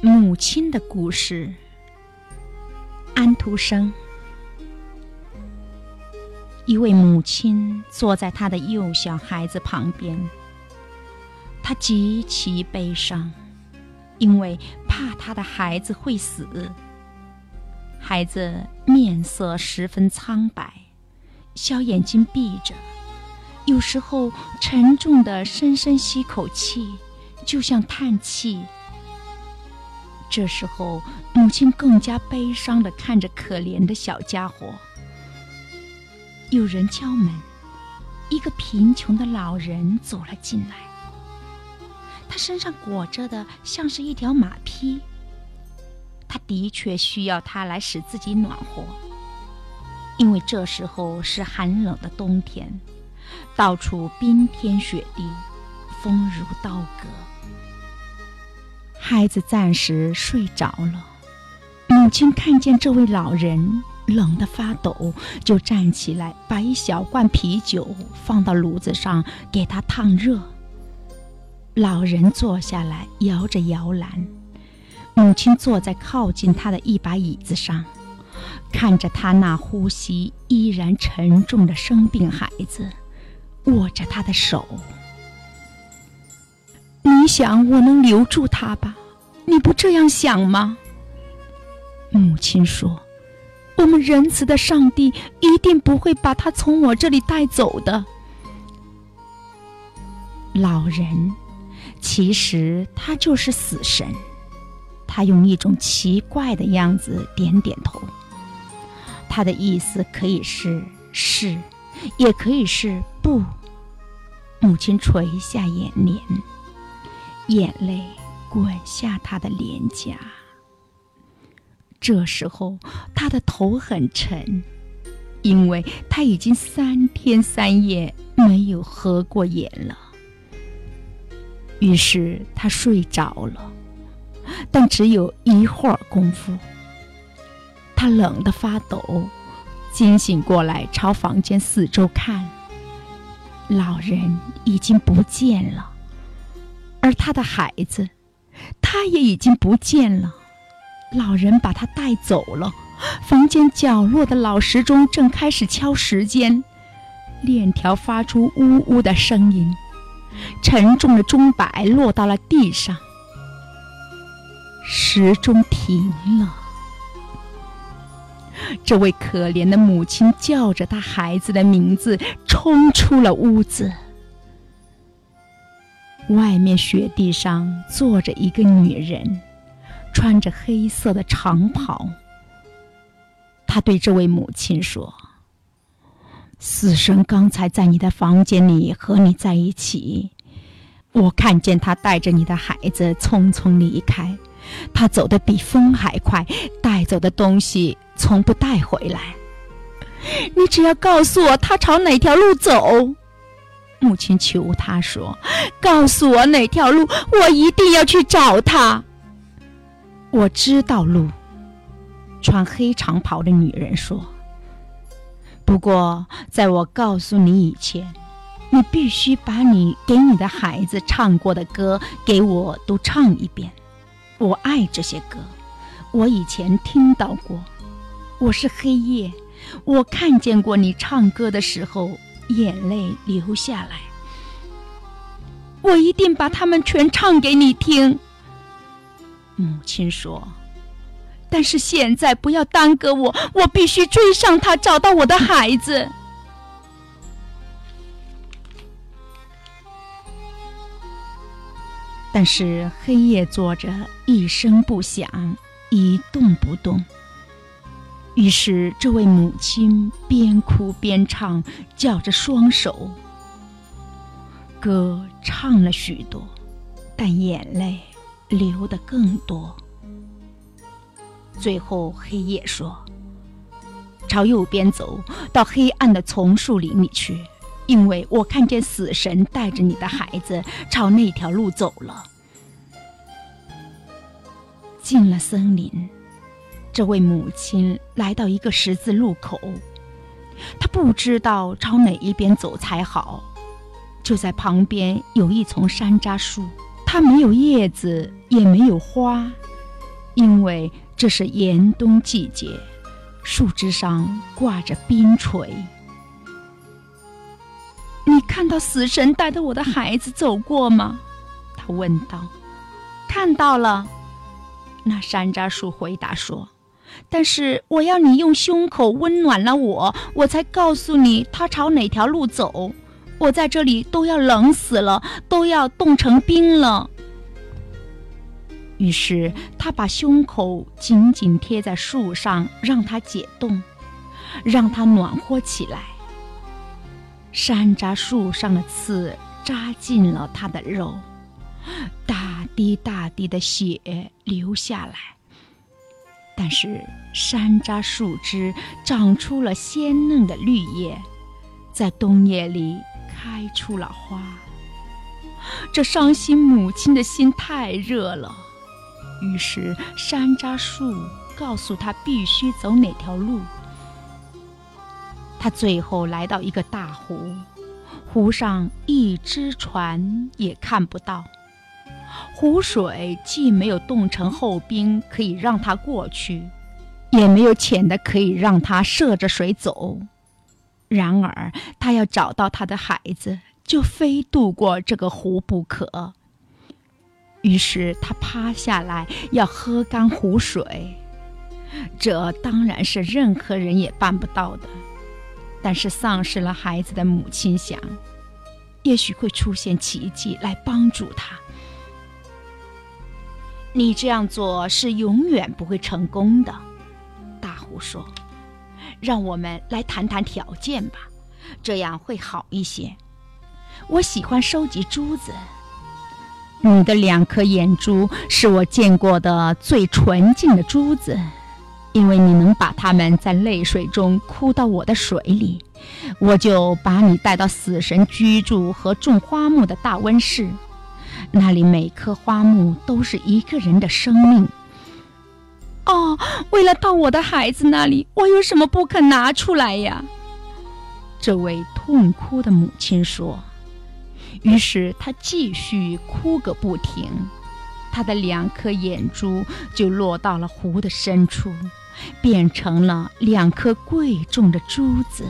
母亲的故事。安徒生。一位母亲坐在她的幼小孩子旁边，她极其悲伤，因为怕她的孩子会死。孩子面色十分苍白，小眼睛闭着，有时候沉重的深深吸口气，就像叹气。这时候，母亲更加悲伤的看着可怜的小家伙。有人敲门，一个贫穷的老人走了进来。他身上裹着的像是一条马匹。他的确需要它来使自己暖和，因为这时候是寒冷的冬天，到处冰天雪地，风如刀割。孩子暂时睡着了，母亲看见这位老人冷得发抖，就站起来，把一小罐啤酒放到炉子上给他烫热。老人坐下来，摇着摇篮，母亲坐在靠近他的一把椅子上，看着他那呼吸依然沉重的生病孩子，握着他的手。你想我能留住他吧？你不这样想吗？母亲说：“我们仁慈的上帝一定不会把他从我这里带走的。”老人，其实他就是死神。他用一种奇怪的样子点点头。他的意思可以是是，也可以是不。母亲垂下眼帘。眼泪滚下她的脸颊。这时候，她的头很沉，因为她已经三天三夜没有合过眼了。于是她睡着了，但只有一会儿功夫。她冷得发抖，惊醒过来，朝房间四周看，老人已经不见了。而他的孩子，他也已经不见了。老人把他带走了。房间角落的老时钟正开始敲时间，链条发出呜呜的声音。沉重的钟摆落到了地上，时钟停了。这位可怜的母亲叫着他孩子的名字，冲出了屋子。外面雪地上坐着一个女人，穿着黑色的长袍。她对这位母亲说：“死神刚才在你的房间里和你在一起，我看见他带着你的孩子匆匆离开。他走得比风还快，带走的东西从不带回来。你只要告诉我他朝哪条路走。”母亲求他说：“告诉我哪条路，我一定要去找他。”我知道路。穿黑长袍的女人说：“不过，在我告诉你以前，你必须把你给你的孩子唱过的歌给我都唱一遍。我爱这些歌，我以前听到过。我是黑夜，我看见过你唱歌的时候。”眼泪流下来，我一定把他们全唱给你听。母亲说：“但是现在不要耽搁我，我必须追上他，找到我的孩子。”但是黑夜坐着一声不响，一动不动。于是，这位母亲边哭边唱，叫着双手。歌唱了许多，但眼泪流得更多。最后，黑夜说：“朝右边走到黑暗的丛树林里去，因为我看见死神带着你的孩子朝那条路走了。”进了森林。这位母亲来到一个十字路口，她不知道朝哪一边走才好，就在旁边有一丛山楂树，它没有叶子，也没有花，因为这是严冬季节，树枝上挂着冰锤。看到死神带着我的孩子走过吗？他问道。看到了，那山楂树回答说。但是我要你用胸口温暖了我，我才告诉你他朝哪条路走。我在这里都要冷死了，都要冻成冰了。于是他把胸口紧紧贴在树上，让它解冻，让它暖和起来。山楂树上的刺扎进了他的肉，大滴大滴的血流下来。但是山楂树枝长出了鲜嫩的绿叶，在冬夜里开出了花。这伤心母亲的心太热了，于是山楂树告诉他必须走哪条路。他最后来到一个大湖，湖上一只船也看不到。湖水既没有冻成厚冰可以让他过去，也没有浅的可以让他涉着水走。然而，他要找到他的孩子，就非渡过这个湖不可。于是，他趴下来要喝干湖水。这当然是任何人也办不到的。但是，丧失了孩子的母亲想，也许会出现奇迹来帮助他。你这样做是永远不会成功的，大虎说：“让我们来谈谈条件吧，这样会好一些。我喜欢收集珠子，你的两颗眼珠是我见过的最纯净的珠子，因为你能把它们在泪水中哭到我的水里，我就把你带到死神居住和种花木的大温室。”那里每棵花木都是一个人的生命。哦，为了到我的孩子那里，我有什么不肯拿出来呀？这位痛哭的母亲说。于是她继续哭个不停，她的两颗眼珠就落到了湖的深处，变成了两颗贵重的珠子。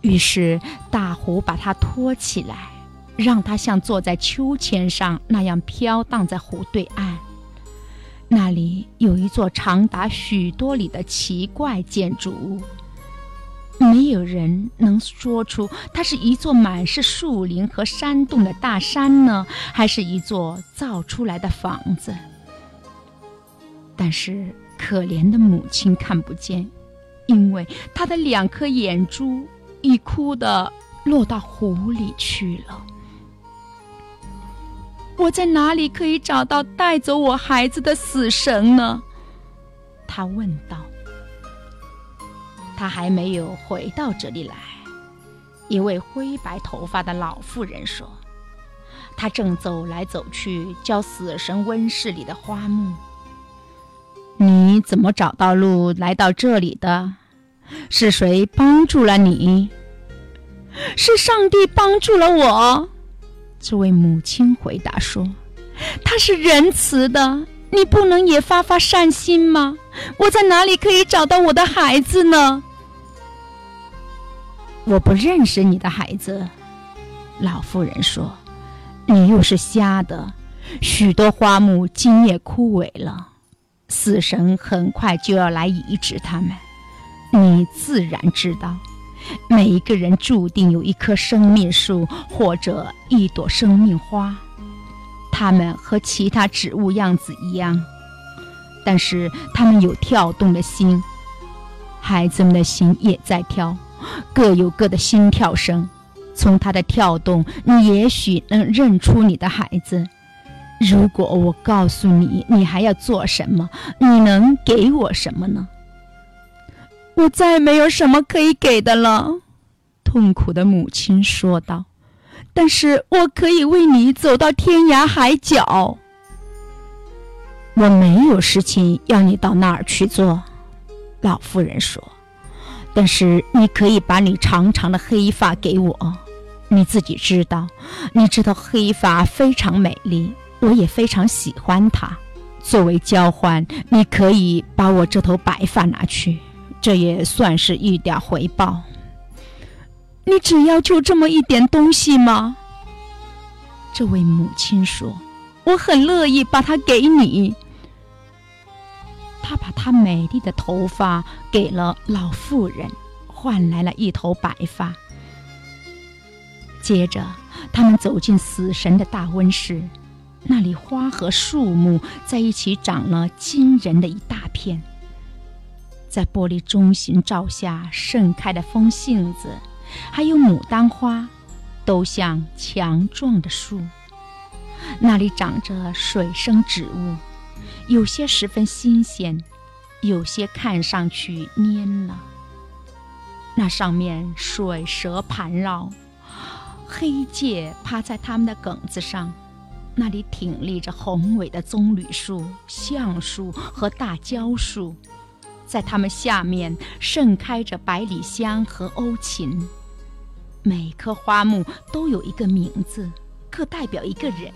于是大湖把它托起来。让它像坐在秋千上那样飘荡在湖对岸。那里有一座长达许多里的奇怪建筑物，没有人能说出它是一座满是树林和山洞的大山呢，还是一座造出来的房子。但是可怜的母亲看不见，因为她的两颗眼珠已哭得落到湖里去了。我在哪里可以找到带走我孩子的死神呢？他问道。他还没有回到这里来。一位灰白头发的老妇人说：“他正走来走去，浇死神温室里的花木。你怎么找到路来到这里的？是谁帮助了你？是上帝帮助了我。”这位母亲回答说：“他是仁慈的，你不能也发发善心吗？我在哪里可以找到我的孩子呢？”我不认识你的孩子，老妇人说：“你又是瞎的，许多花木今夜枯萎了，死神很快就要来移植他们，你自然知道。”每一个人注定有一棵生命树或者一朵生命花，它们和其他植物样子一样，但是它们有跳动的心。孩子们的心也在跳，各有各的心跳声。从它的跳动，你也许能认出你的孩子。如果我告诉你，你还要做什么？你能给我什么呢？我再没有什么可以给的了，痛苦的母亲说道。但是我可以为你走到天涯海角。我没有事情要你到那儿去做，老妇人说。但是你可以把你长长的黑发给我，你自己知道，你知道黑发非常美丽，我也非常喜欢它。作为交换，你可以把我这头白发拿去，这也算是一点回报。你只要求这么一点东西吗？这位母亲说：“我很乐意把它给你。”她把她美丽的头发给了老妇人，换来了一头白发。接着，他们走进死神的大温室，那里花和树木在一起长了惊人的一大片。在玻璃中心照下盛开的风信子，还有牡丹花，都像强壮的树。那里长着水生植物，有些十分新鲜，有些看上去蔫了。那上面水蛇盘绕。黑介趴在它们的梗子上，那里挺立着宏伟的棕榈树、橡树和大蕉树，在它们下面盛开着百里香和欧芹。每棵花木都有一个名字，各代表一个人。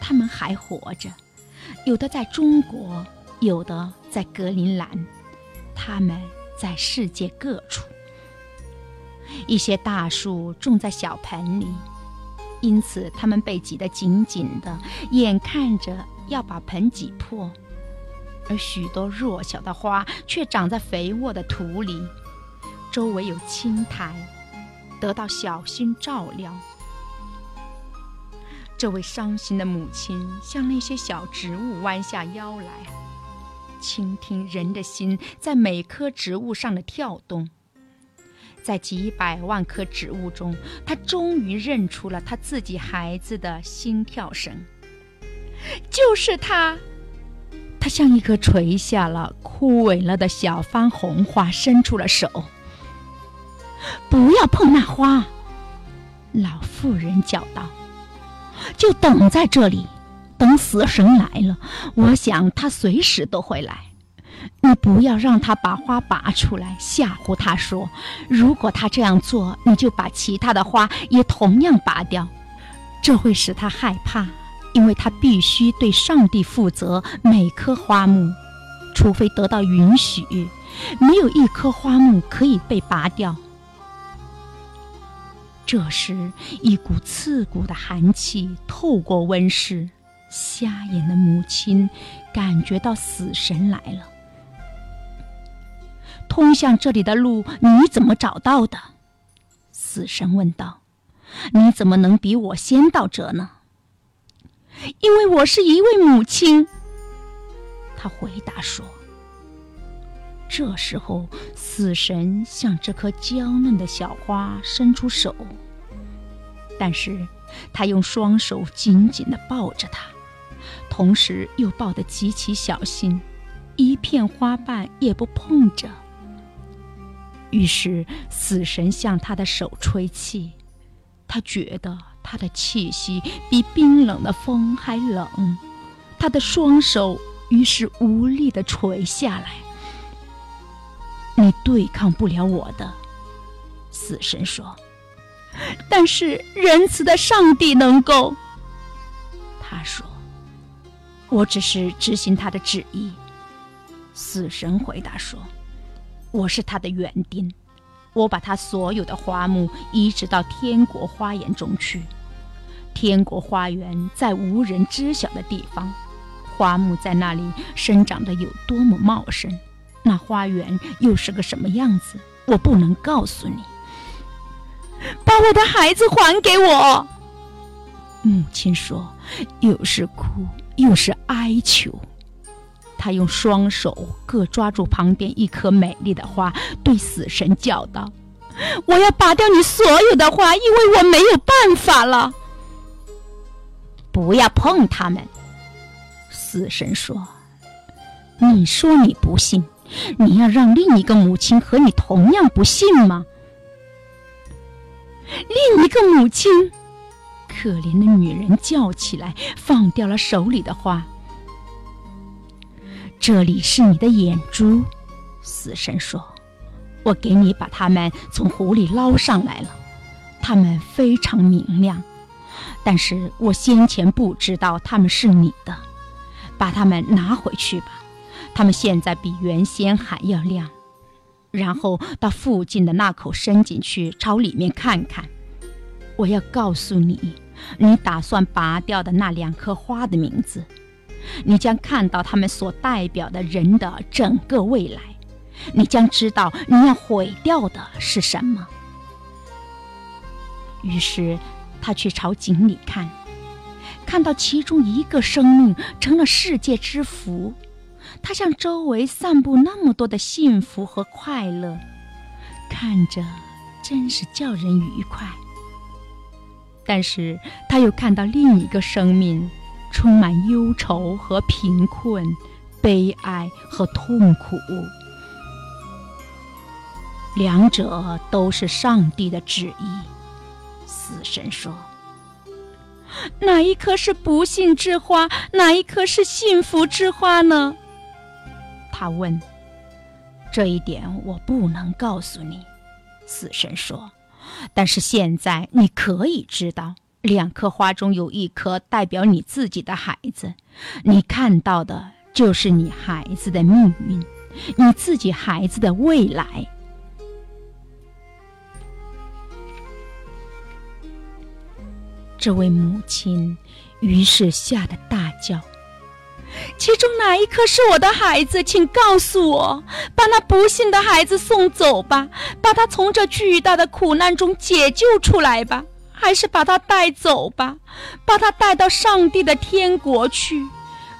他们还活着，有的在中国，有的在格陵兰，他们在世界各处。一些大树种在小盆里，因此它们被挤得紧紧的，眼看着要把盆挤破；而许多弱小的花却长在肥沃的土里，周围有青苔，得到小心照料。这位伤心的母亲向那些小植物弯下腰来，倾听人的心在每棵植物上的跳动。在几百万棵植物中，他终于认出了他自己孩子的心跳声。就是他，他像一棵垂下了、枯萎了的小番红花，伸出了手。不要碰那花，老妇人叫道：“就等在这里，等死神来了。我想他随时都会来。”你不要让他把花拔出来，吓唬他说：“如果他这样做，你就把其他的花也同样拔掉。”这会使他害怕，因为他必须对上帝负责。每棵花木，除非得到允许，没有一棵花木可以被拔掉。这时，一股刺骨的寒气透过温室，瞎眼的母亲感觉到死神来了。通向这里的路你怎么找到的？死神问道。你怎么能比我先到这呢？因为我是一位母亲。他回答说。这时候，死神向这颗娇嫩的小花伸出手，但是他用双手紧紧地抱着它，同时又抱得极其小心，一片花瓣也不碰着。于是，死神向他的手吹气，他觉得他的气息比冰冷的风还冷，他的双手于是无力地垂下来。你对抗不了我的，死神说。但是仁慈的上帝能够，他说。我只是执行他的旨意，死神回答说。我是他的园丁，我把他所有的花木移植到天国花园中去。天国花园在无人知晓的地方，花木在那里生长得有多么茂盛，那花园又是个什么样子，我不能告诉你。把我的孩子还给我，母亲说，又是哭又是哀求。他用双手各抓住旁边一颗美丽的花，对死神叫道：“我要拔掉你所有的花，因为我没有办法了。”不要碰它们，死神说：“你说你不信，你要让另一个母亲和你同样不信吗？”另一个母亲，可怜的女人叫起来，放掉了手里的花。这里是你的眼珠，死神说：“我给你把它们从湖里捞上来了。”它们非常明亮，但是我先前不知道它们是你的。把它们拿回去吧，它们现在比原先还要亮。然后到附近的那口深井去，朝里面看看。我要告诉你，你打算拔掉的那两棵花的名字，你将看到他们所代表的人的整个未来。你将知道你要毁掉的是什么。于是，他去朝井里看。看到其中一个生命成了世界之福，他向周围散布那么多的幸福和快乐，看着真是叫人愉快。但是他又看到另一个生命充满忧愁和贫困、悲哀和痛苦，两者都是上帝的旨意。死神说。哪一颗是不幸之花？哪一颗是幸福之花呢？他问。这一点我不能告诉你，死神说。但是现在你可以知道，两颗花中有一颗代表你自己的孩子，你看到的就是你孩子的命运，你自己孩子的未来。这位母亲于是吓得大叫：“其中哪一颗是我的孩子？请告诉我，把那不幸的孩子送走吧，把他从这巨大的苦难中解救出来吧，还是把他带走吧，把他带到上帝的天国去，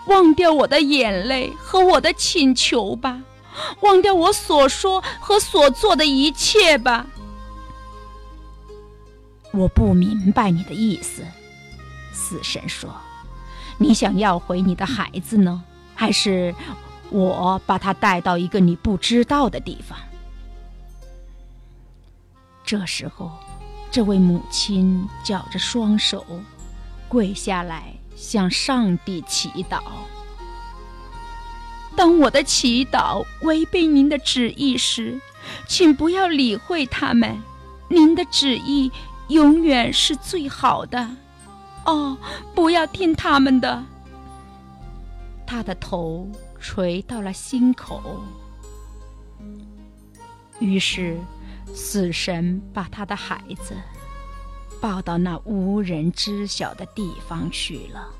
忘掉我的眼泪和我的请求吧，忘掉我所说和所做的一切吧。”我不明白你的意思，死神说：“你想要回你的孩子呢，还是我把他带到一个你不知道的地方？”这时候，这位母亲绞着双手，跪下来向上帝祈祷：“当我的祈祷违背您的旨意时，请不要理会他们，您的旨意。”永远是最好的，哦，不要听他们的。他的头垂到了心口，于是死神把他的孩子抱到那无人知晓的地方去了。